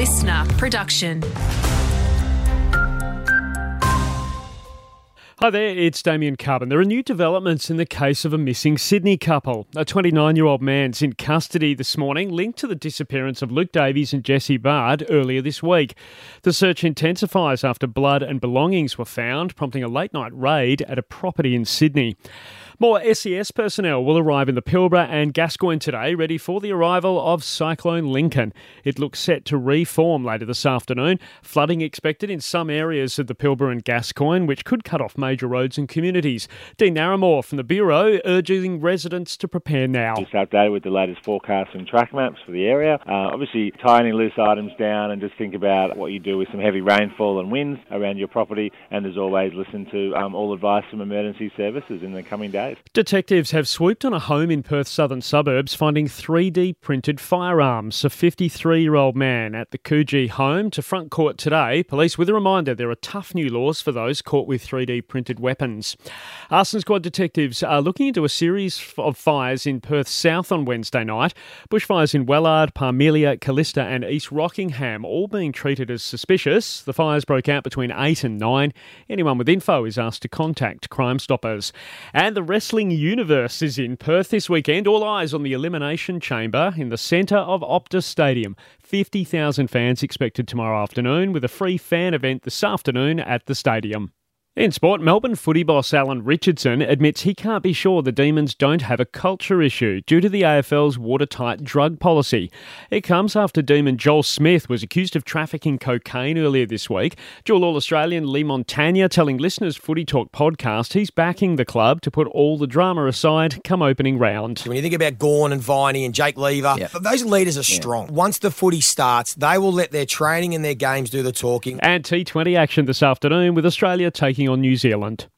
listener production. Hi there, it's Damien Carbon. There are new developments in the case of a missing Sydney couple. A 29 year old man's in custody this morning, linked to the disappearance of Luke Davies and Jesse Baird earlier this week. The search intensifies after blood and belongings were found, prompting a late night raid at a property in Sydney. More SES personnel will arrive in the Pilbara and Gascoyne today, ready for the arrival of Cyclone Lincoln. It looks set to reform later this afternoon. Flooding expected in some areas of the Pilbara and Gascoyne, which could cut off major roads and communities. Dean Narramore from the Bureau urging residents to prepare now. Just updated with the latest forecasts and track maps for the area. Uh, obviously, tie any loose items down and just think about what you do with some heavy rainfall and winds around your property. And as always, listen to um, all advice from emergency services in the coming days. Detectives have swooped on a home in Perth's southern suburbs, finding 3D printed firearms. A 53 year old man at the Coogee home to front court today. Police with a reminder there are tough new laws for those caught with 3D printed weapons. Arson Squad detectives are looking into a series of fires in Perth South on Wednesday night. Bushfires in Wellard, Parmelia, Calista, and East Rockingham all being treated as suspicious. The fires broke out between 8 and 9. Anyone with info is asked to contact Crime Stoppers. And the wrestling universe is in Perth this weekend. All eyes on the Elimination Chamber in the centre of Optus Stadium. 50,000 fans expected tomorrow afternoon with a free fan event this afternoon at the stadium. In sport, Melbourne footy boss Alan Richardson admits he can't be sure the Demons don't have a culture issue due to the AFL's watertight drug policy. It comes after Demon Joel Smith was accused of trafficking cocaine earlier this week. Dual All Australian Leigh Montagna telling listeners Footy Talk podcast he's backing the club to put all the drama aside come opening round. When you think about Gawn and Viney and Jake Lever, Yeah. those leaders are strong. Once the footy starts, they will let their training and their games do the talking. And T20 action this afternoon with Australia taking on New Zealand.